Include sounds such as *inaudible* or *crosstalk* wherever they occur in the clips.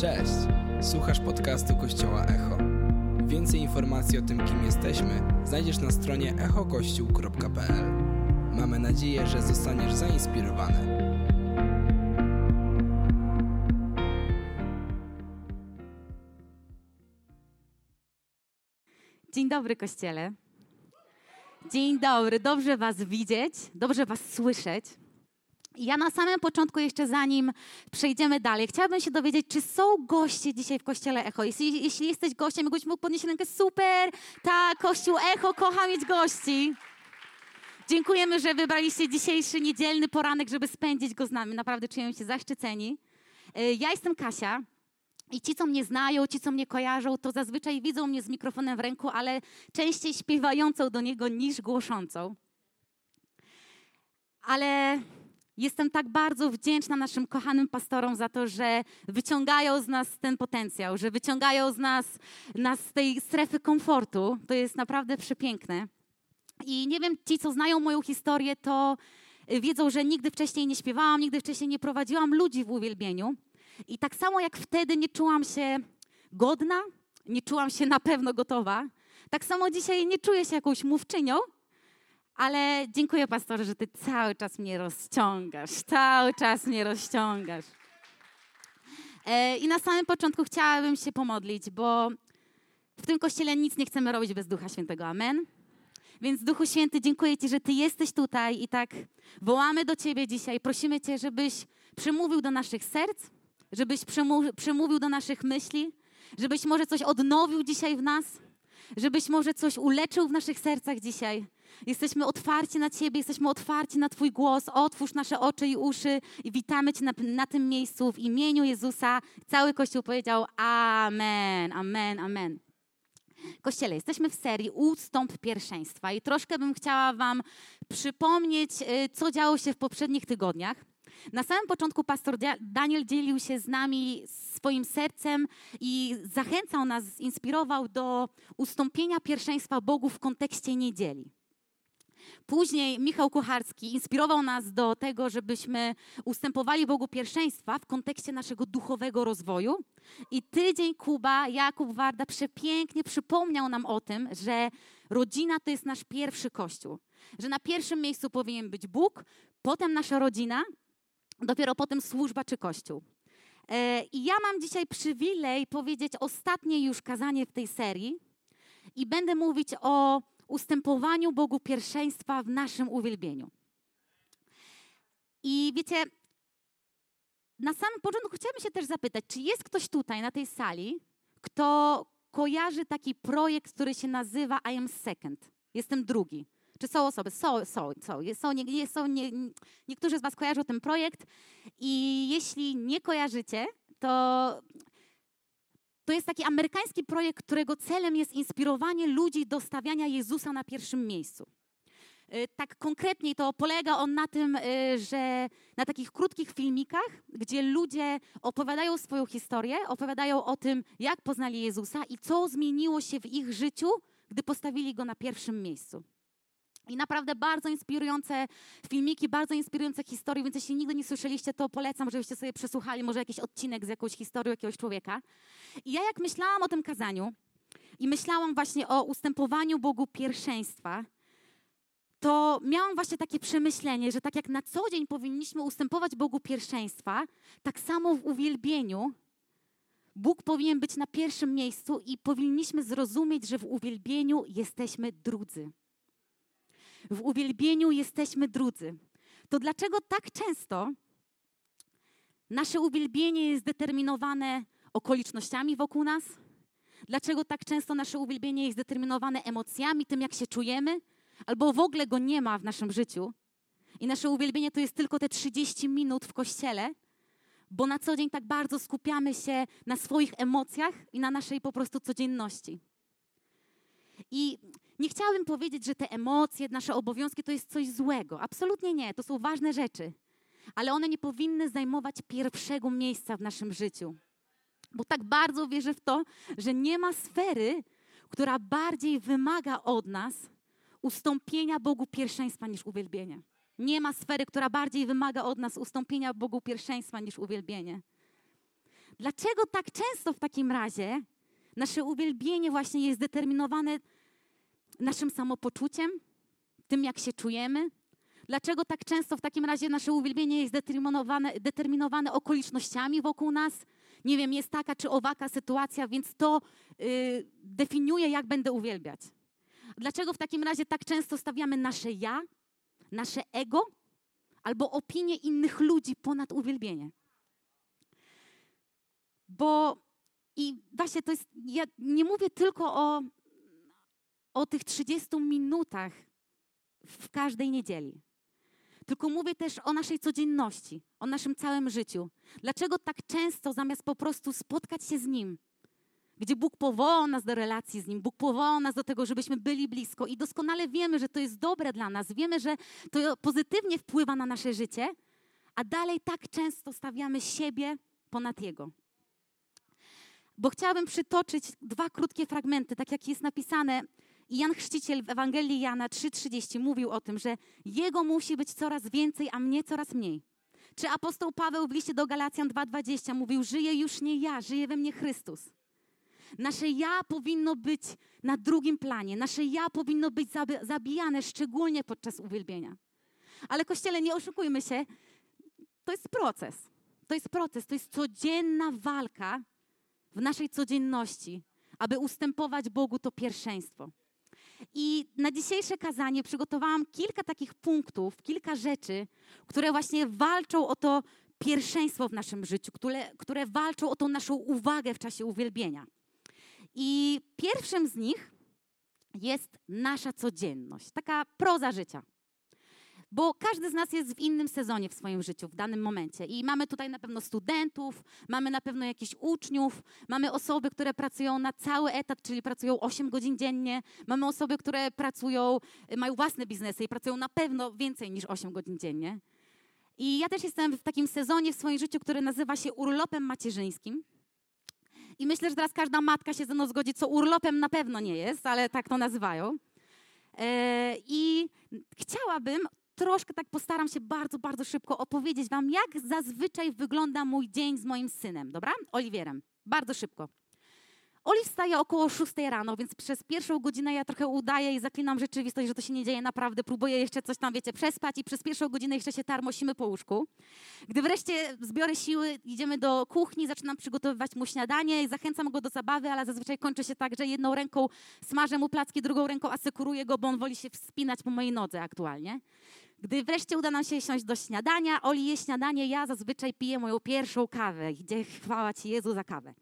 Cześć! Słuchasz podcastu Kościoła Echo. Więcej informacji o tym, kim jesteśmy, znajdziesz na stronie echokościół.pl. Mamy nadzieję, że zostaniesz zainspirowany. Dzień dobry, Kościele. Dzień dobry, dobrze Was widzieć, dobrze Was słyszeć. Ja na samym początku, jeszcze zanim przejdziemy dalej, chciałabym się dowiedzieć, czy są goście dzisiaj w Kościele Echo. Jeśli, jeśli jesteś gościem, jakbyś mógł podnieść rękę, super, tak, Kościół Echo kocha mieć gości. Dziękujemy, że wybraliście dzisiejszy niedzielny poranek, żeby spędzić go z nami. Naprawdę czujemy się zaszczyceni. Y, Ja jestem Kasia. I ci, co mnie znają, ci, co mnie kojarzą, to zazwyczaj widzą mnie z mikrofonem w ręku, ale częściej śpiewającą do niego niż głoszącą. Ale jestem tak bardzo wdzięczna naszym kochanym pastorom za to, że wyciągają z nas ten potencjał, że wyciągają z nas, nas z tej strefy komfortu. To jest naprawdę przepiękne. I nie wiem, ci, co znają moją historię, to wiedzą, że nigdy wcześniej nie śpiewałam, nigdy wcześniej nie prowadziłam ludzi w uwielbieniu. I tak samo jak wtedy nie czułam się godna, nie czułam się na pewno gotowa, tak samo dzisiaj nie czuję się jakąś mówczynią, ale dziękuję pastorze, że ty cały czas mnie rozciągasz, cały czas mnie rozciągasz. E, I na samym początku chciałabym się pomodlić, bo w tym kościele nic nie chcemy robić bez Ducha Świętego. Amen. Więc Duchu Święty, dziękuję Ci, że Ty jesteś tutaj i tak wołamy do Ciebie dzisiaj. Prosimy Cię, żebyś przemówił do naszych serc, żebyś przemówił do naszych myśli, żebyś może coś odnowił dzisiaj w nas, żebyś może coś uleczył w naszych sercach dzisiaj. Jesteśmy otwarci na Ciebie, jesteśmy otwarci na Twój głos. Otwórz nasze oczy i uszy i witamy Cię na, na tym miejscu w imieniu Jezusa. Cały Kościół powiedział Amen, Amen, Amen. Kościele, jesteśmy w serii Ustąp Pierwszeństwa i troszkę bym chciała Wam przypomnieć, y, co działo się w poprzednich tygodniach. Na samym początku pastor Daniel dzielił się z nami swoim sercem i zachęcał nas, inspirował do ustąpienia pierwszeństwa Bogu w kontekście niedzieli. Później Michał Kucharski inspirował nas do tego, żebyśmy ustępowali Bogu pierwszeństwa w kontekście naszego duchowego rozwoju. I tydzień Kuba, Jakub Warda przepięknie przypomniał nam o tym, że rodzina to jest nasz pierwszy kościół. Że na pierwszym miejscu powinien być Bóg, potem nasza rodzina, dopiero potem służba czy kościół. E, I ja mam dzisiaj przywilej powiedzieć ostatnie już kazanie w tej serii i będę mówić o ustępowaniu Bogu pierwszeństwa w naszym uwielbieniu. I wiecie, na samym początku chciałabym się też zapytać, czy jest ktoś tutaj na tej sali, kto kojarzy taki projekt, który się nazywa I am second. Jestem drugi. Czy są osoby? Są, są, są. Są, nie, są nie, niektórzy z Was kojarzą ten projekt i jeśli nie kojarzycie, to to jest taki amerykański projekt, którego celem jest inspirowanie ludzi do stawiania Jezusa na pierwszym miejscu. Y, Tak konkretniej to polega on na tym, y, że na takich krótkich filmikach, gdzie ludzie opowiadają swoją historię, opowiadają o tym, jak poznali Jezusa i co zmieniło się w ich życiu, gdy postawili go na pierwszym miejscu. I naprawdę bardzo inspirujące filmiki, bardzo inspirujące historie, więc jeśli nigdy nie słyszeliście, to polecam, żebyście sobie przesłuchali może jakiś odcinek z jakąś historią jakiegoś człowieka. I ja jak myślałam o tym kazaniu i myślałam właśnie o ustępowaniu Bogu pierwszeństwa, to miałam właśnie takie przemyślenie, że tak jak na co dzień powinniśmy ustępować Bogu pierwszeństwa, tak samo w uwielbieniu Bóg powinien być na pierwszym miejscu i powinniśmy zrozumieć, że w uwielbieniu jesteśmy drudzy. W uwielbieniu jesteśmy drudzy. To dlaczego tak często nasze uwielbienie jest zdeterminowane okolicznościami wokół nas? Dlaczego tak często nasze uwielbienie jest zdeterminowane emocjami, tym jak się czujemy? Albo w ogóle go nie ma w naszym życiu? I nasze uwielbienie to jest tylko te 30 minut w kościele, bo na co dzień tak bardzo skupiamy się na swoich emocjach i na naszej po prostu codzienności. I nie chciałabym powiedzieć, że te emocje, nasze obowiązki to jest coś złego. Absolutnie nie, to są ważne rzeczy. Ale one nie powinny zajmować pierwszego miejsca w naszym życiu. Bo tak bardzo wierzę w to, że nie ma sfery, która bardziej wymaga od nas ustąpienia Bogu pierwszeństwa niż uwielbienie. Nie ma sfery, która bardziej wymaga od nas ustąpienia Bogu pierwszeństwa niż uwielbienie. Dlaczego tak często w takim razie nasze uwielbienie właśnie jest determinowane naszym samopoczuciem, tym jak się czujemy? Dlaczego tak często w takim razie nasze uwielbienie jest determinowane, determinowane okolicznościami wokół nas? Nie wiem, jest taka czy owaka sytuacja, więc to yy, definiuje, jak będę uwielbiać. Dlaczego w takim razie tak często stawiamy nasze ja, nasze ego albo opinie innych ludzi ponad uwielbienie? Bo i właśnie to jest, ja nie mówię tylko o, o tych 30 minutach w każdej niedzieli. Tylko mówię też o naszej codzienności, o naszym całym życiu. Dlaczego tak często zamiast po prostu spotkać się z Nim, gdzie Bóg powołał nas do relacji z Nim, Bóg powołał nas do tego, żebyśmy byli blisko i doskonale wiemy, że to jest dobre dla nas, wiemy, że to pozytywnie wpływa na nasze życie, a dalej tak często stawiamy siebie ponad Jego. Bo chciałabym przytoczyć dwa krótkie fragmenty, tak jak jest napisane. I Jan Chrzciciel w Ewangelii Jana 3,30 mówił o tym, że Jego musi być coraz więcej, a mnie coraz mniej. Czy apostoł Paweł w liście do Galacjan 2,20 mówił, żyje już nie ja, żyje we mnie Chrystus. Nasze ja powinno być na drugim planie. Nasze ja powinno być zabijane, szczególnie podczas uwielbienia. Ale kościele, nie oszukujmy się, to jest proces. To jest proces, to jest codzienna walka w naszej codzienności, aby ustępować Bogu to pierwszeństwo. I na dzisiejsze kazanie przygotowałam kilka takich punktów, kilka rzeczy, które właśnie walczą o to pierwszeństwo w naszym życiu, które, które walczą o tą naszą uwagę w czasie uwielbienia. I pierwszym z nich jest nasza codzienność, taka proza życia. Bo każdy z nas jest w innym sezonie w swoim życiu, w danym momencie. I mamy tutaj na pewno studentów, mamy na pewno jakichś uczniów, mamy osoby, które pracują na cały etat, czyli pracują 8 godzin dziennie, mamy osoby, które pracują, mają własne biznesy i pracują na pewno więcej niż 8 godzin dziennie. I ja też jestem w takim sezonie w swoim życiu, który nazywa się urlopem macierzyńskim. I myślę, że teraz każda matka się ze mną zgodzi, co urlopem na pewno nie jest, ale tak to nazywają. E, I chciałabym troszkę tak postaram się bardzo, bardzo szybko opowiedzieć Wam, jak zazwyczaj wygląda mój dzień z moim synem, dobra? Oliwierem. Bardzo szybko. Oli wstaje około 6 rano, więc przez pierwszą godzinę ja trochę udaję i zaklinam rzeczywistość, że to się nie dzieje naprawdę. Próbuję jeszcze coś tam, wiecie, przespać i przez pierwszą godzinę jeszcze się tarmosimy po łóżku. Gdy wreszcie zbiorę siły, idziemy do kuchni, zaczynam przygotowywać mu śniadanie i zachęcam go do zabawy, ale zazwyczaj kończy się tak, że jedną ręką smażę mu placki, drugą ręką asekuruję go, bo on woli się wspinać po mojej nodze aktualnie. Gdy wreszcie uda nam się siąść do śniadania, Oli je śniadanie, ja zazwyczaj piję moją pierwszą kawę. Gdzie chwała Ci Jezu za kawę.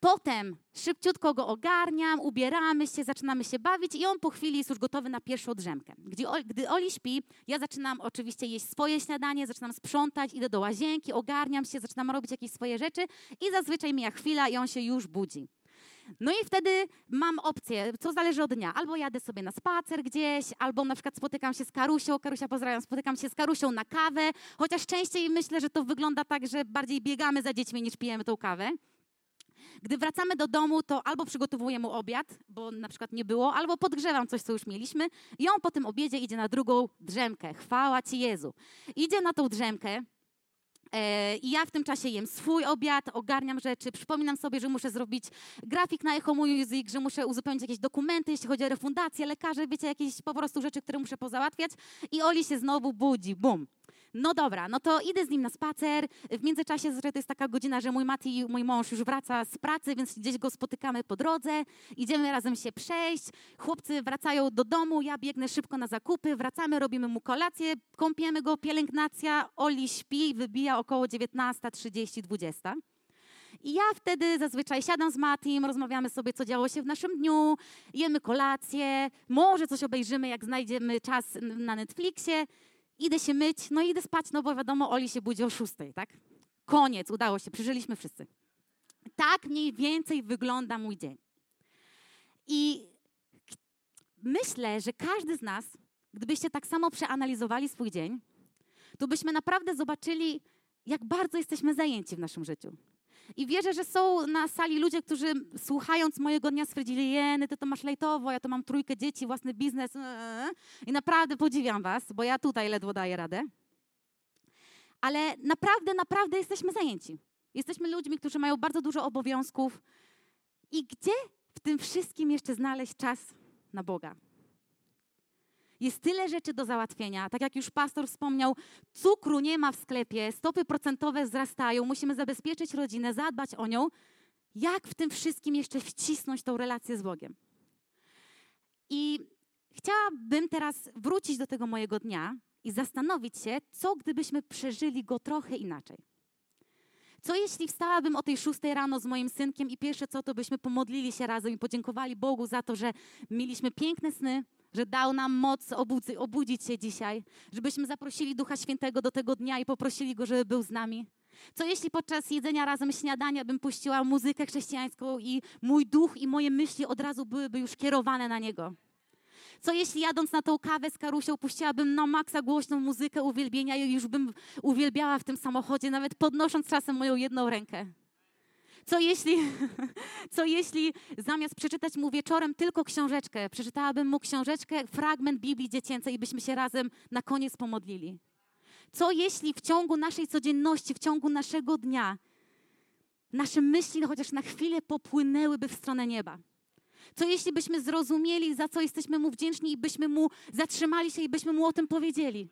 Potem szybciutko go ogarniam, ubieramy się, zaczynamy się bawić i on po chwili jest już gotowy na pierwszą drzemkę. Gdy, gdy Oli śpi, ja zaczynam oczywiście jeść swoje śniadanie, zaczynam sprzątać, idę do łazienki, ogarniam się, zaczynam robić jakieś swoje rzeczy i zazwyczaj mija chwila i on się już budzi. No i wtedy mam opcję, co zależy od dnia. Albo jadę sobie na spacer gdzieś, albo na przykład spotykam się z Karusią, Karusia pozdrawiam, spotykam się z Karusią na kawę, chociaż częściej myślę, że to wygląda tak, że bardziej biegamy za dziećmi niż pijemy tą kawę. Gdy wracamy do domu, to albo przygotowuję mu obiad, bo na przykład nie było, albo podgrzewam coś, co już mieliśmy i on po tym obiedzie idzie na drugą drzemkę. Chwała Ci Jezu. Idzie na tą drzemkę, I ja w tym czasie jem swój obiad, ogarniam rzeczy, przypominam sobie, że muszę zrobić grafik na Echo Music, że muszę uzupełnić jakieś dokumenty, jeśli chodzi o refundację, lekarze, wiecie, jakieś po prostu rzeczy, które muszę pozałatwiać. I Oli się znowu budzi, bum. No dobra, no to idę z nim na spacer. W międzyczasie to jest taka godzina, że mój Mati, mój mąż już wraca z pracy, więc gdzieś go spotykamy po drodze. Idziemy razem się przejść. Chłopcy wracają do domu, ja biegnę szybko na zakupy, wracamy, robimy mu kolację, kąpiemy go, pielęgnacja, Oli śpi, wybija około 19.30, 20. I ja wtedy zazwyczaj siadam z Matim, rozmawiamy sobie, co działo się w naszym dniu, jemy kolację, może coś obejrzymy, jak znajdziemy czas na Netflixie idę się myć, no idę spać, no bo wiadomo, Oli się budzi o szóstej, tak? Koniec, udało się, przeżyliśmy wszyscy. Tak mniej więcej wygląda mój dzień. I myślę, że każdy z nas, gdybyście tak samo przeanalizowali swój dzień, to byśmy naprawdę zobaczyli, jak bardzo jesteśmy zajęci w naszym życiu. I wierzę, że są na sali ludzie, którzy słuchając mojego dnia stwierdzili, jeny, ty to masz lejtowo, ja to mam trójkę dzieci, własny biznes. Eee". I naprawdę podziwiam was, bo ja tutaj ledwo daję radę. Ale naprawdę, naprawdę jesteśmy zajęci. Jesteśmy ludźmi, którzy mają bardzo dużo obowiązków. I gdzie w tym wszystkim jeszcze znaleźć czas na Boga? Jest tyle rzeczy do załatwienia. Tak jak już pastor wspomniał, cukru nie ma w sklepie, stopy procentowe wzrastają, musimy zabezpieczyć rodzinę, zadbać o nią. Jak w tym wszystkim jeszcze wcisnąć tą relację z Bogiem? I chciałabym teraz wrócić do tego mojego dnia i zastanowić się, co gdybyśmy przeżyli go trochę inaczej. Co jeśli wstałabym o tej szóstej rano z moim synkiem i pierwsze co, to byśmy pomodlili się razem i podziękowali Bogu za to, że mieliśmy piękne sny, że dał nam moc obudzy, obudzić się dzisiaj, żebyśmy zaprosili Ducha Świętego do tego dnia i poprosili Go, żeby był z nami. Co jeśli podczas jedzenia razem śniadania bym puściła muzykę chrześcijańską i mój duch i moje myśli od razu byłyby już kierowane na Niego? Co jeśli jadąc na tą kawę z Karusią puściłabym na maksa głośną muzykę uwielbienia i już bym uwielbiała w tym samochodzie, nawet podnosząc czasem moją jedną rękę? Co jeśli, *laughs* co jeśli zamiast przeczytać mu wieczorem tylko książeczkę, przeczytałabym mu książeczkę, fragment Biblii dziecięcej i byśmy się razem na koniec pomodlili? Co jeśli w ciągu naszej codzienności, w ciągu naszego dnia, nasze myśli chociaż na chwilę popłynęłyby w stronę nieba? Co jeśli byśmy zrozumieli, za co jesteśmy Mu wdzięczni i byśmy Mu zatrzymali się i byśmy Mu o tym powiedzieli?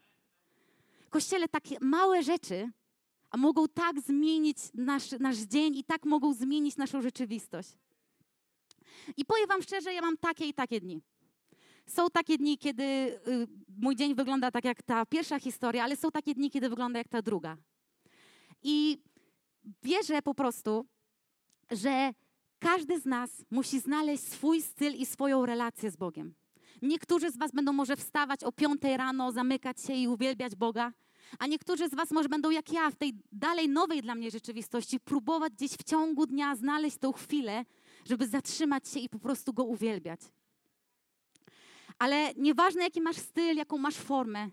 Kościele, takie małe rzeczy a mogą tak zmienić nasz, nasz dzień i tak mogą zmienić naszą rzeczywistość. I powiem Wam szczerze, ja mam takie i takie dni. Są takie dni, kiedy y, mój dzień wygląda tak jak ta pierwsza historia, ale są takie dni, kiedy wygląda jak ta druga. I wierzę po prostu, że każdy z nas musi znaleźć swój styl i swoją relację z Bogiem. Niektórzy z Was będą może wstawać o piątej rano, zamykać się i uwielbiać Boga. A niektórzy z Was może będą jak ja w tej dalej nowej dla mnie rzeczywistości, próbować gdzieś w ciągu dnia znaleźć tą chwilę, żeby zatrzymać się i po prostu Go uwielbiać. Ale nieważne jaki masz styl, jaką masz formę,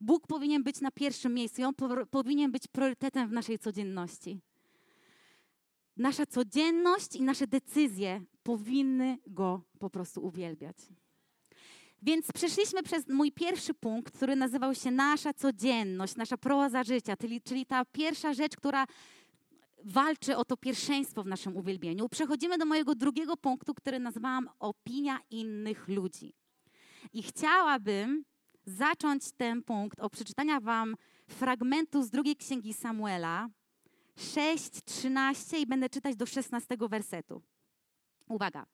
Bóg powinien być na pierwszym miejscu i On powinien być priorytetem w naszej codzienności. Nasza codzienność i nasze decyzje powinny Go po prostu uwielbiać. Więc przeszliśmy przez mój pierwszy punkt, który nazywał się Nasza codzienność, nasza proza życia, czyli, czyli ta pierwsza rzecz, która walczy o to pierwszeństwo w naszym uwielbieniu. Przechodzimy do mojego drugiego punktu, który nazwałam Opinia innych ludzi. I chciałabym zacząć ten punkt od przeczytania Wam fragmentu z drugiej księgi Samuela 6:13 i będę czytać do 16 wersetu. Uwaga.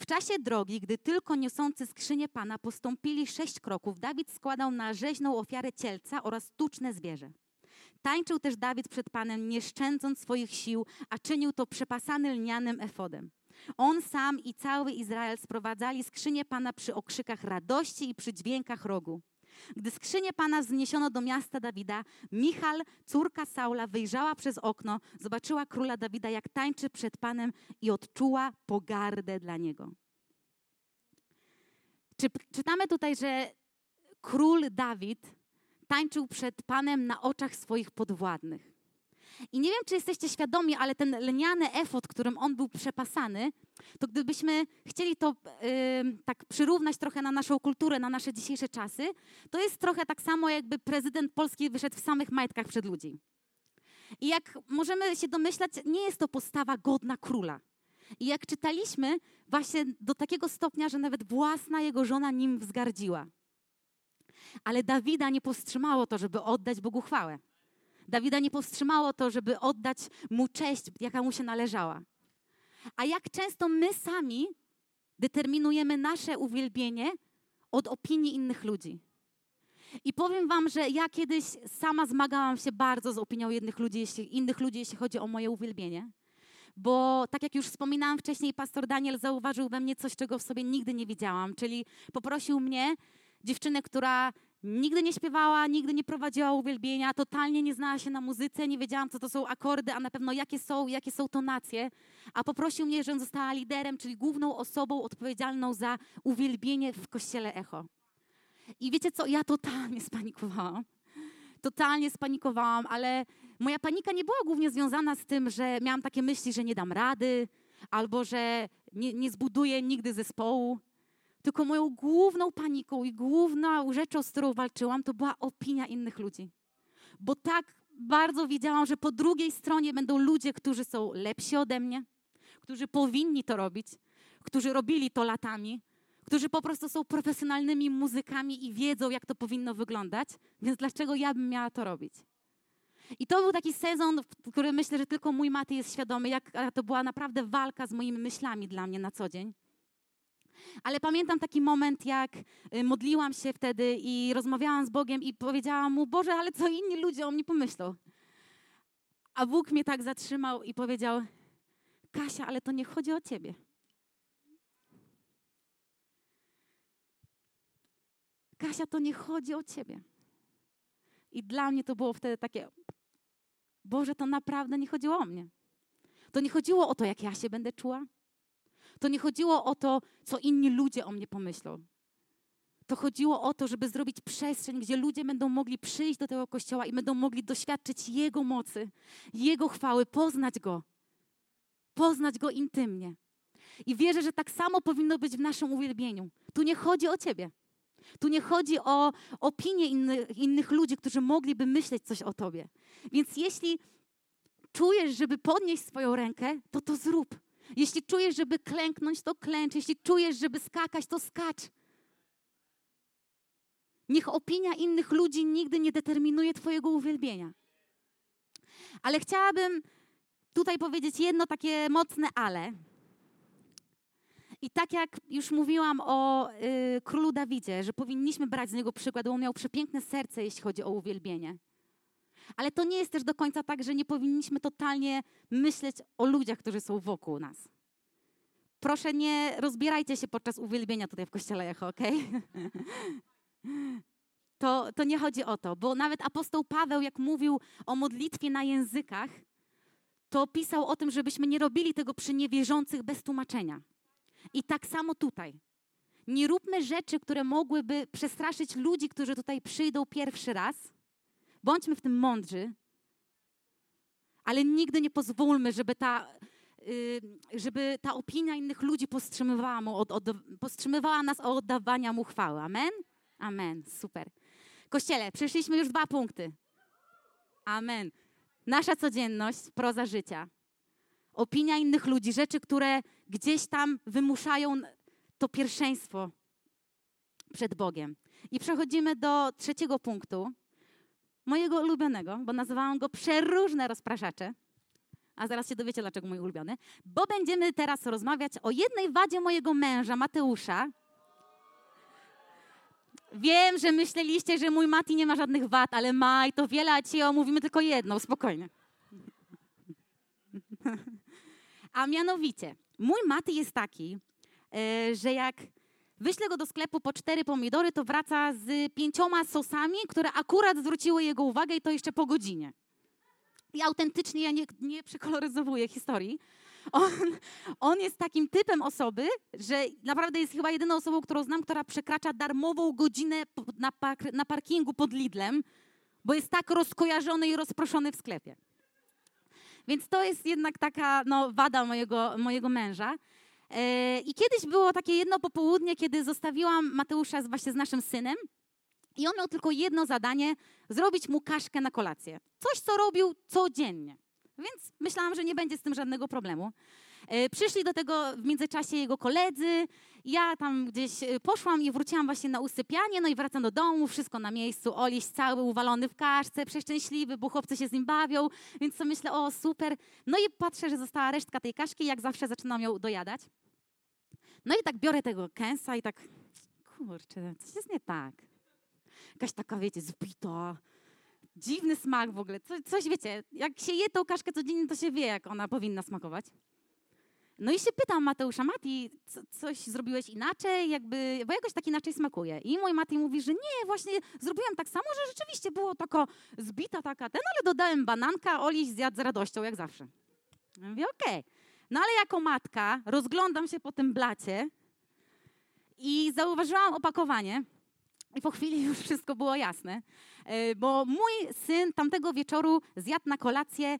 W czasie drogi, gdy tylko niosący skrzynię Pana postąpili sześć kroków, Dawid składał na rzeźną ofiarę cielca oraz tuczne zwierzę. Tańczył też Dawid przed Panem, nie szczędząc swoich sił, a czynił to przepasany lnianym efodem. On sam i cały Izrael sprowadzali skrzynię Pana przy okrzykach radości i przy dźwiękach rogu. Gdy skrzynię Pana wzniesiono do miasta Dawida, Michal, córka Saula, wyjrzała przez okno, zobaczyła króla Dawida, jak tańczy przed Panem i odczuła pogardę dla niego. Czy, czytamy tutaj, że król Dawid tańczył przed Panem na oczach swoich podwładnych. I nie wiem, czy jesteście świadomi, ale ten lniany efot, którym on był przepasany, to gdybyśmy chcieli to yy, tak przyrównać trochę na naszą kulturę, na nasze dzisiejsze czasy, to jest trochę tak samo, jakby prezydent Polski wyszedł w samych majtkach przed ludzi. I jak możemy się domyślać, nie jest to postawa godna króla. I jak czytaliśmy, właśnie do takiego stopnia, że nawet własna jego żona nim wzgardziła. Ale Dawida nie powstrzymało to, żeby oddać Bogu chwałę. Dawida nie powstrzymało to, żeby oddać mu cześć, jaka mu się należała. A jak często my sami determinujemy nasze uwielbienie od opinii innych ludzi. I powiem wam, że ja kiedyś sama zmagałam się bardzo z opinią innych ludzi, jeśli, innych ludzi, jeśli chodzi o moje uwielbienie. Bo tak jak już wspominałam wcześniej, pastor Daniel zauważył we mnie coś, czego w sobie nigdy nie widziałam, czyli poprosił mnie, dziewczynę, która Nigdy nie śpiewała, nigdy nie prowadziła uwielbienia, totalnie nie znała się na muzyce, nie wiedziałam, co to są akordy, a na pewno jakie są, jakie są tonacje. A poprosił mnie, żebym została liderem, czyli główną osobą odpowiedzialną za uwielbienie w kościele Echo. I wiecie co, ja totalnie spanikowałam. Totalnie spanikowałam, ale moja panika nie była głównie związana z tym, że miałam takie myśli, że nie dam rady, albo że nie, nie zbuduję nigdy zespołu. Tylko moją główną paniką i główną rzeczą, z którą walczyłam, to była opinia innych ludzi. Bo tak bardzo wiedziałam, że po drugiej stronie będą ludzie, którzy są lepsi ode mnie, którzy powinni to robić, którzy robili to latami, którzy po prostu są profesjonalnymi muzykami i wiedzą, jak to powinno wyglądać, więc dlaczego ja bym miała to robić? I to był taki sezon, w którym myślę, że tylko mój Maty jest świadomy, jak to była naprawdę walka z moimi myślami dla mnie na co dzień. Ale pamiętam taki moment, jak y, modliłam się wtedy i rozmawiałam z Bogiem i powiedziałam mu: Boże, ale co inni ludzie o mnie pomyślą? A Bóg mnie tak zatrzymał i powiedział: Kasia, ale to nie chodzi o ciebie. Kasia, to nie chodzi o ciebie. I dla mnie to było wtedy takie, Boże, to naprawdę nie chodziło o mnie. To nie chodziło o to, jak ja się będę czuła. To nie chodziło o to, co inni ludzie o mnie pomyślą. To chodziło o to, żeby zrobić przestrzeń, gdzie ludzie będą mogli przyjść do tego kościoła i będą mogli doświadczyć Jego mocy, Jego chwały, poznać Go. Poznać Go intymnie. I wierzę, że tak samo powinno być w naszym uwielbieniu. Tu nie chodzi o Ciebie. Tu nie chodzi o opinię inny, innych ludzi, którzy mogliby myśleć coś o tobie. Więc jeśli czujesz, żeby podnieść swoją rękę, to to zrób. Jeśli czujesz, żeby klęknąć, to klęcz. Jeśli czujesz, żeby skakać, to skacz. Niech opinia innych ludzi nigdy nie determinuje Twojego uwielbienia. Ale chciałabym tutaj powiedzieć jedno takie mocne ale. I tak jak już mówiłam o y, królu Dawidzie, że powinniśmy brać z niego przykład, bo on miał przepiękne serce, jeśli chodzi o uwielbienie. Ale to nie jest też do końca tak, że nie powinniśmy totalnie myśleć o ludziach, którzy są wokół nas. Proszę nie rozbierajcie się podczas uwielbienia tutaj w kościele Echo, ok? *laughs* To, to nie chodzi o to, bo nawet apostoł Paweł, jak mówił o modlitwie na językach, to pisał o tym, żebyśmy nie robili tego przy niewierzących bez tłumaczenia. I tak samo tutaj. Nie róbmy rzeczy, które mogłyby przestraszyć ludzi, którzy tutaj przyjdą pierwszy raz. Bądźmy w tym mądrzy, ale nigdy nie pozwólmy, żeby ta, yy, żeby ta opinia innych ludzi powstrzymywała, mu od, od, powstrzymywała nas od oddawania mu chwały. Amen? Amen. Super. Kościele, przeszliśmy już dwa punkty. Amen. Nasza codzienność, proza życia opinia innych ludzi, rzeczy, które gdzieś tam wymuszają to pierwszeństwo przed Bogiem. I przechodzimy do trzeciego punktu, mojego ulubionego, bo nazywałam go przeróżne rozpraszacze. A zaraz się dowiecie, dlaczego mój ulubiony. Bo będziemy teraz rozmawiać o jednej wadzie mojego męża, Mateusza. Wiem, że myśleliście, że mój Mati nie ma żadnych wad, ale ma i to wiele, a ci omówimy tylko jedną, spokojnie. *laughs* A mianowicie, mój maty jest taki, e, że jak wyślę go do sklepu po cztery pomidory, to wraca z pięcioma sosami, które akurat zwróciły jego uwagę i to jeszcze po godzinie. I autentycznie ja nie, nie przekoloryzowuję historii. On, on, jest takim typem osoby, że naprawdę jest chyba jedyną osobą, którą znam, która przekracza darmową godzinę na, park, na parkingu pod Lidlem, bo jest tak rozkojarzony i rozproszony w sklepie. Więc to jest jednak taka no, wada mojego, mojego męża. E, I kiedyś było takie jedno popołudnie, kiedy zostawiłam Mateusza właśnie z naszym synem. I on miał tylko jedno zadanie: zrobić mu kaszkę na kolację. Coś, co robił codziennie. Więc myślałam, że nie będzie z tym żadnego problemu. E, przyszli do tego w międzyczasie jego koledzy. Ja tam gdzieś e, poszłam i wróciłam właśnie na usypianie, no i wracam do domu, wszystko na miejscu. Oliś cały uwalony w kaszce, przeszczęśliwy, bo chłopcy się z nim bawią, więc to myślę, o super. No i patrzę, że została resztka tej kaszki, jak zawsze zaczynam ją dojadać. No i tak biorę tego kęsa i tak, kurczę, coś jest nie tak. Jakaś taka, wiecie, zbita, dziwny smak w ogóle. coś, wiecie, jak się je tą kaszkę codziennie, to się wie, jak ona powinna smakować. No i się pytam Mateusza, Mati, co, coś zrobiłeś inaczej, jakby, bo jakoś tak inaczej smakuje. I mój Mati mówi, że nie, właśnie zrobiłam tak samo, że rzeczywiście było taka zbita taka ten, ale dodałem bananka, Oliś zjadł z radością, jak zawsze. Ja mówię, okej. Okay. No ale jako matka rozglądam się po tym blacie i zauważyłam opakowanie. I po chwili już wszystko było jasne, e, bo mój syn tamtego wieczoru zjadł na kolację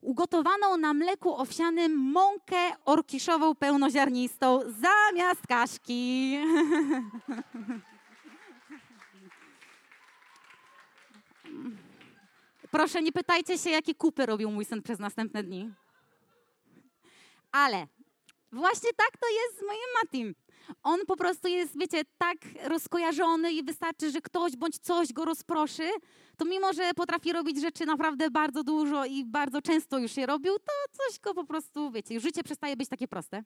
ugotowaną na mleku owsianym mąkę orkiszową pełnoziarnistą zamiast kaszki. *laughs* Proszę, nie pytajcie się, jakie kupy robił mój syn przez następne dni. Ale właśnie tak to jest z moim Matim. On po prostu jest, wiecie, tak rozkojarzony i wystarczy, że ktoś bądź coś go rozproszy, to mimo, że potrafi robić rzeczy naprawdę bardzo dużo i bardzo często już je robił, to coś go po prostu, wiecie, życie przestaje być takie proste.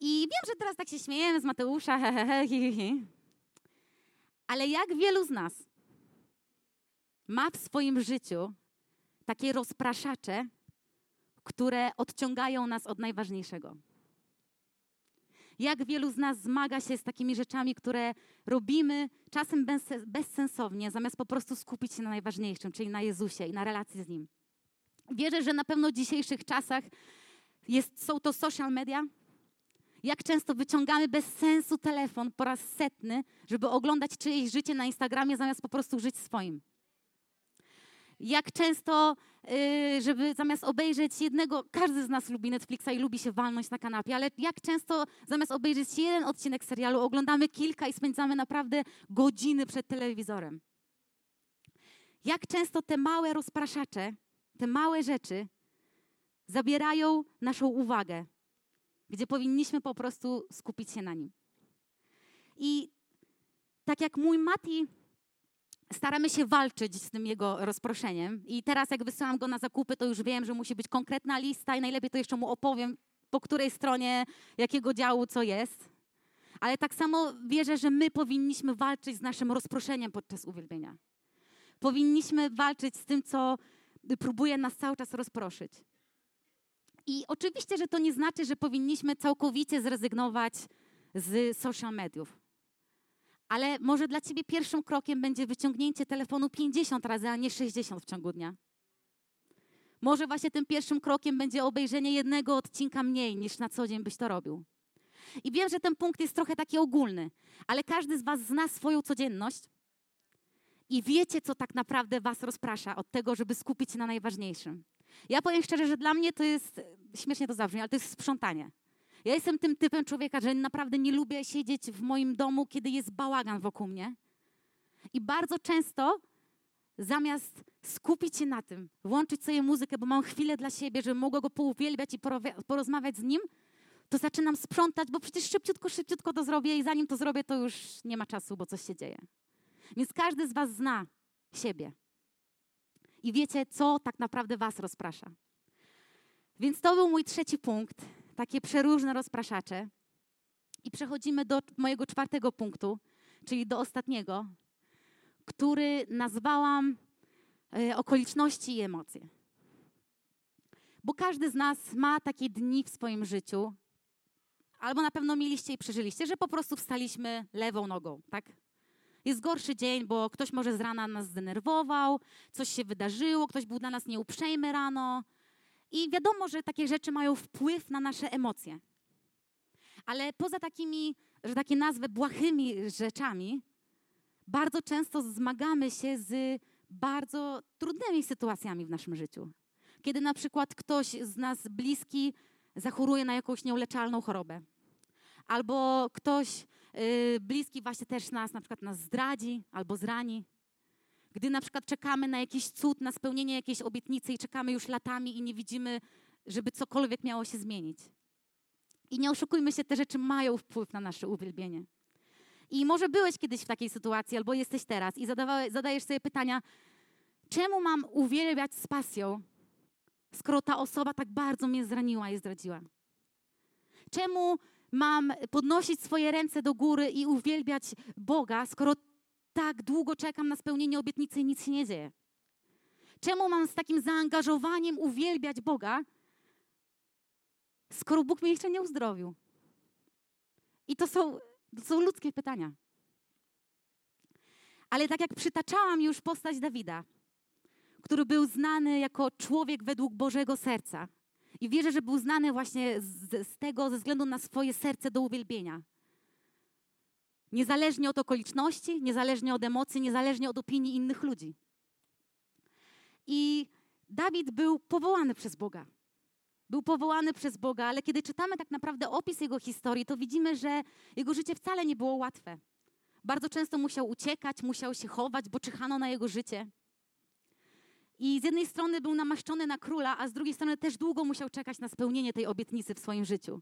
I wiem, że teraz tak się śmiejemy z Mateusza, *laughs* he, he, he, hi. Ale jak wielu z nas ma w swoim życiu takie rozpraszacze, które odciągają nas od najważniejszego? Jak wielu z nas zmaga się z takimi rzeczami, które robimy czasem bez, bezsensownie, zamiast po prostu skupić się na najważniejszym, czyli na Jezusie i na relacji z Nim. Wierzę, że na pewno w dzisiejszych czasach jest, są to social media. Jak często wyciągamy bez sensu telefon po raz setny, żeby oglądać czyjeś życie na Instagramie, zamiast po prostu żyć swoim jak często, y, żeby zamiast obejrzeć jednego, każdy z nas lubi Netflixa i lubi się walnąć na kanapie, ale jak często zamiast obejrzeć jeden odcinek serialu, oglądamy kilka i spędzamy naprawdę godziny przed telewizorem. Jak często te małe rozpraszacze, te małe rzeczy zabierają naszą uwagę, gdzie powinniśmy po prostu skupić się na nim. I tak jak mój Mati staramy się walczyć z tym jego rozproszeniem. I teraz, jak wysyłam go na zakupy, to już wiem, że musi być konkretna lista i najlepiej to jeszcze mu opowiem, po której stronie jakiego działu co jest. Ale tak samo wierzę, że my powinniśmy walczyć z naszym rozproszeniem podczas uwielbienia. Powinniśmy walczyć z tym, co próbuje nas cały czas rozproszyć. I oczywiście, że to nie znaczy, że powinniśmy całkowicie zrezygnować z social mediów. Ale może dla ciebie pierwszym krokiem będzie wyciągnięcie telefonu 50 razy, a nie 60 w ciągu dnia. Może właśnie tym pierwszym krokiem będzie obejrzenie jednego odcinka mniej niż na co dzień byś to robił. I wiem, że ten punkt jest trochę taki ogólny, ale każdy z Was zna swoją codzienność i wiecie, co tak naprawdę Was rozprasza od tego, żeby skupić się na najważniejszym. Ja powiem szczerze, że dla mnie to jest, śmiesznie to zabrzmi, ale to jest sprzątanie. Ja jestem tym typem człowieka, że naprawdę nie lubię siedzieć w moim domu, kiedy jest bałagan wokół mnie. I bardzo często zamiast skupić się na tym, włączyć sobie muzykę, bo mam chwilę dla siebie, żeby mogła go pouwielbiać i porozmawiać z nim, to zaczynam sprzątać, bo przecież szybciutko, szybciutko to zrobię i zanim to zrobię, to już nie ma czasu, bo coś się dzieje. Więc każdy z Was zna siebie. I wiecie, co tak naprawdę Was rozprasza. Więc to był mój trzeci punkt takie przeróżne rozpraszacze. I przechodzimy do mojego czwartego punktu, czyli do ostatniego, który nazwałam e, okoliczności i emocje. Bo każdy z nas ma takie dni w swoim życiu, albo na pewno mieliście i przeżyliście, że po prostu wstaliśmy lewą nogą, tak? Jest gorszy dzień, bo ktoś może z rana nas zdenerwował, coś się wydarzyło, ktoś był dla nas nieuprzejmy rano, i wiadomo, że takie rzeczy mają wpływ na nasze emocje. Ale poza takimi, że takie nazwę błahymi rzeczami, bardzo często zmagamy się z bardzo trudnymi sytuacjami w naszym życiu. Kiedy na przykład ktoś z nas bliski zachoruje na jakąś nieuleczalną chorobę, albo ktoś yy, bliski właśnie też nas na przykład nas zdradzi albo zrani, gdy na przykład czekamy na jakiś cud, na spełnienie jakiejś obietnicy i czekamy już latami i nie widzimy, żeby cokolwiek miało się zmienić. I nie oszukujmy się, te rzeczy mają wpływ na nasze uwielbienie. I może byłeś kiedyś w takiej sytuacji, albo jesteś teraz i zadajesz sobie pytania, czemu mam uwielbiać z pasją, skoro ta osoba tak bardzo mnie zraniła i zdradziła? Czemu mam podnosić swoje ręce do góry i uwielbiać Boga, skoro tak długo czekam na spełnienie obietnicy i nic się nie dzieje? Czemu mam z takim zaangażowaniem uwielbiać Boga, skoro Bóg mnie jeszcze nie uzdrowił? I to są, to są ludzkie pytania. Ale tak jak przytaczałam już postać Dawida, który był znany jako człowiek według Bożego serca. I wierzę, że był znany właśnie z, z tego ze względu na swoje serce do uwielbienia. Niezależnie od okoliczności, niezależnie od emocji, niezależnie od opinii innych ludzi. I Dawid był powołany przez Boga. Był powołany przez Boga, ale kiedy czytamy tak naprawdę opis jego historii, to widzimy, że jego życie wcale nie było łatwe. Bardzo często musiał uciekać, musiał się chować, bo czyhano na jego życie. I z jednej strony był namaszczony na króla, a z drugiej strony też długo musiał czekać na spełnienie tej obietnicy w swoim życiu.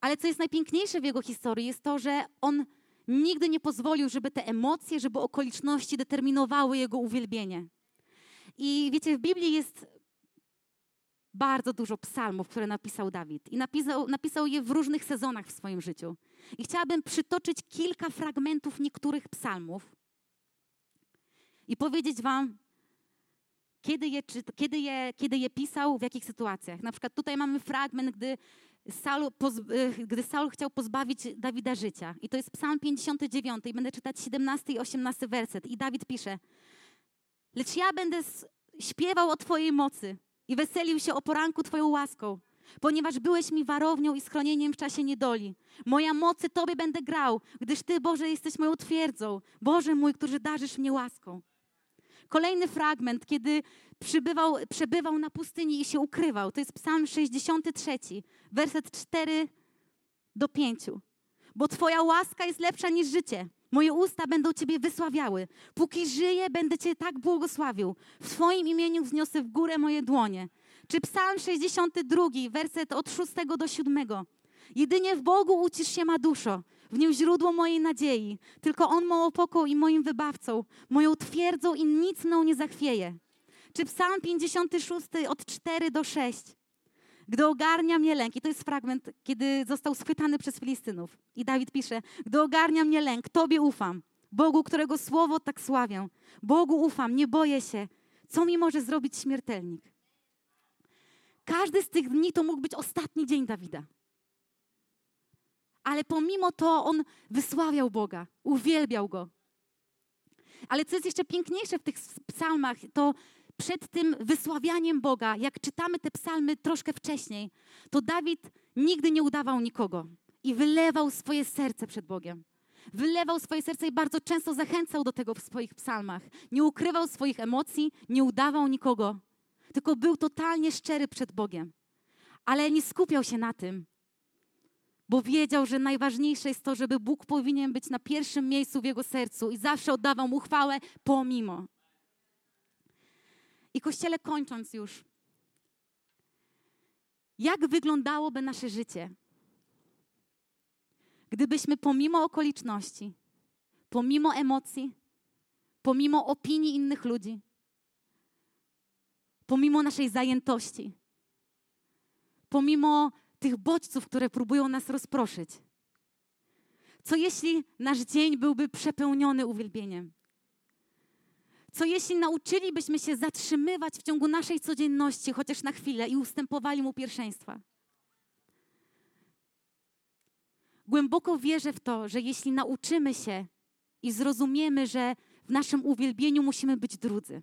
Ale co jest najpiękniejsze w jego historii, jest to, że on nigdy nie pozwolił, żeby te emocje, żeby okoliczności determinowały jego uwielbienie. I wiecie, w Biblii jest bardzo dużo psalmów, które napisał Dawid. I napisał, napisał je w różnych sezonach w swoim życiu. I chciałabym przytoczyć kilka fragmentów niektórych psalmów i powiedzieć Wam, kiedy je, kiedy, je, kiedy je pisał, w jakich sytuacjach. Na przykład tutaj mamy fragment, gdy Saul, y, gdy Saul chciał pozbawić Dawida życia. I to jest psalm 59 i będę czytać 17 i 18 werset. I Dawid pisze, lecz ja będę śpiewał o Twojej mocy i weselił się o poranku Twoją łaską, ponieważ byłeś mi warownią i schronieniem w czasie niedoli. Moja mocy Tobie będę grał, gdyż Ty, Boże, jesteś moją twierdzą. Boże mój, który darzysz mnie łaską. Kolejny fragment, kiedy przybywał, przebywał na pustyni i się ukrywał. To jest Psalm 63, werset 4 do 5. Bo Twoja łaska jest lepsza niż życie. Moje usta będą Ciebie wysławiały. Póki żyję, będę Cię tak błogosławił. W Twoim imieniu wzniosę w górę moje dłonie. Czy Psalm 62, werset od 6 do 7. Jedynie w Bogu ucisz się ma duszo, w Nim źródło mojej nadziei. Tylko On moją opoką i moim wybawcą, moją twierdzą i nic mną nie zachwieje. Czy Psalm 56 od 4 do 6. Gdy ogarnia mnie lęk, i to jest fragment, kiedy został schwytany przez Filistynów. I Dawid pisze, gdy ogarnia mnie lęk, Tobie ufam. Bogu, którego słowo tak sławię. Bogu ufam, nie boję się. Co mi może zrobić śmiertelnik? Każdy z tych dni to mógł być ostatni dzień Dawida ale pomimo to on wysławiał Boga, uwielbiał Go. Ale co jest jeszcze piękniejsze w tych psalmach, to przed tym wysławianiem Boga, jak czytamy te psalmy troszkę wcześniej, to Dawid nigdy nie udawał nikogo i wylewał swoje serce przed Bogiem. Wylewał swoje serce i bardzo często zachęcał do tego w swoich psalmach. Nie ukrywał swoich emocji, nie udawał nikogo, tylko był totalnie szczery przed Bogiem. Ale nie skupiał się na tym, bo wiedział, że najważniejsze jest to, żeby Bóg powinien być na pierwszym miejscu w jego sercu i zawsze oddawał mu chwałę pomimo. I kościele kończąc już, jak wyglądałoby nasze życie, gdybyśmy pomimo okoliczności, pomimo emocji, pomimo opinii innych ludzi, pomimo naszej zajętości, pomimo tych bodźców, które próbują nas rozproszyć. Co jeśli nasz dzień byłby przepełniony uwielbieniem? Co jeśli nauczylibyśmy się zatrzymywać w ciągu naszej codzienności, chociaż na chwilę, i ustępowali mu pierwszeństwa? Głęboko wierzę w to, że jeśli nauczymy się i zrozumiemy, że w naszym uwielbieniu musimy być drudzy,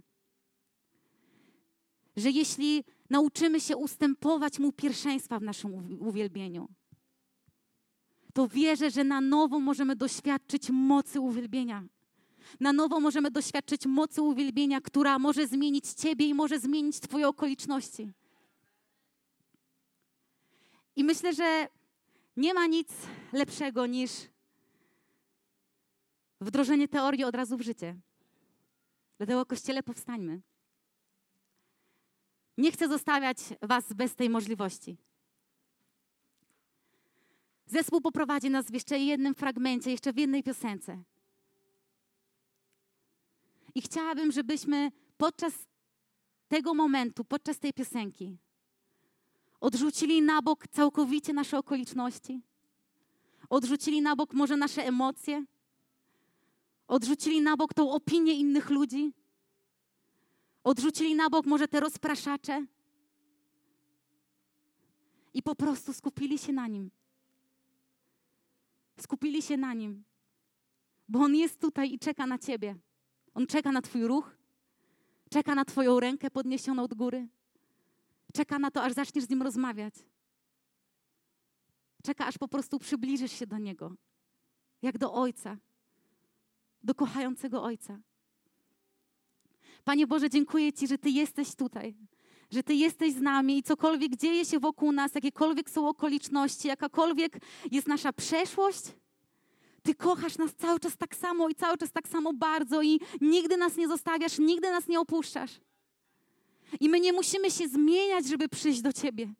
że jeśli nauczymy się ustępować Mu pierwszeństwa w naszym uwielbieniu, to wierzę, że na nowo możemy doświadczyć mocy uwielbienia. Na nowo możemy doświadczyć mocy uwielbienia, która może zmienić Ciebie i może zmienić Twoje okoliczności. I myślę, że nie ma nic lepszego niż wdrożenie teorii od razu w życie. Dlatego Kościele powstańmy. Nie chcę zostawiać Was bez tej możliwości. Zespół poprowadzi nas w jeszcze jednym fragmencie, jeszcze w jednej piosence. I chciałabym, żebyśmy podczas tego momentu, podczas tej piosenki, odrzucili na bok całkowicie nasze okoliczności, odrzucili na bok może nasze emocje, odrzucili na bok tą opinię innych ludzi. Odrzucili na bok może te rozpraszacze. I po prostu skupili się na nim. Skupili się na nim, bo on jest tutaj i czeka na ciebie. On czeka na Twój ruch, czeka na Twoją rękę podniesioną od góry, czeka na to, aż zaczniesz z nim rozmawiać. Czeka, aż po prostu przybliżysz się do niego, jak do Ojca, do kochającego Ojca. Panie Boże, dziękuję Ci, że Ty jesteś tutaj, że Ty jesteś z nami i cokolwiek dzieje się wokół nas, jakiekolwiek są okoliczności, jakakolwiek jest nasza przeszłość, Ty kochasz nas cały czas tak samo i cały czas tak samo bardzo i nigdy nas nie zostawiasz, nigdy nas nie opuszczasz. I my nie musimy się zmieniać, żeby przyjść do Ciebie.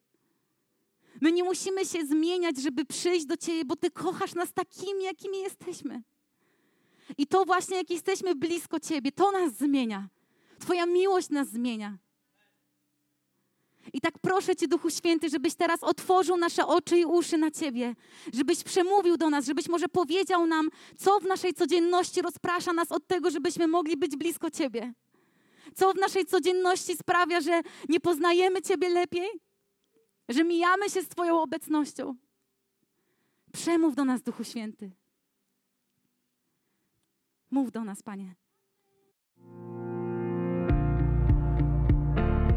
My nie musimy się zmieniać, żeby przyjść do Ciebie, bo Ty kochasz nas takimi, jakimi jesteśmy. I to właśnie, jak jesteśmy blisko Ciebie, to nas zmienia. Twoja miłość nas zmienia. I tak proszę Cię, Duchu Święty, żebyś teraz otworzył nasze oczy i uszy na Ciebie, żebyś przemówił do nas, żebyś może powiedział nam, co w naszej codzienności rozprasza nas od tego, żebyśmy mogli być blisko Ciebie. Co w naszej codzienności sprawia, że nie poznajemy Ciebie lepiej, że mijamy się z Twoją obecnością. Przemów do nas, Duchu Święty. Mów do nas, Panie.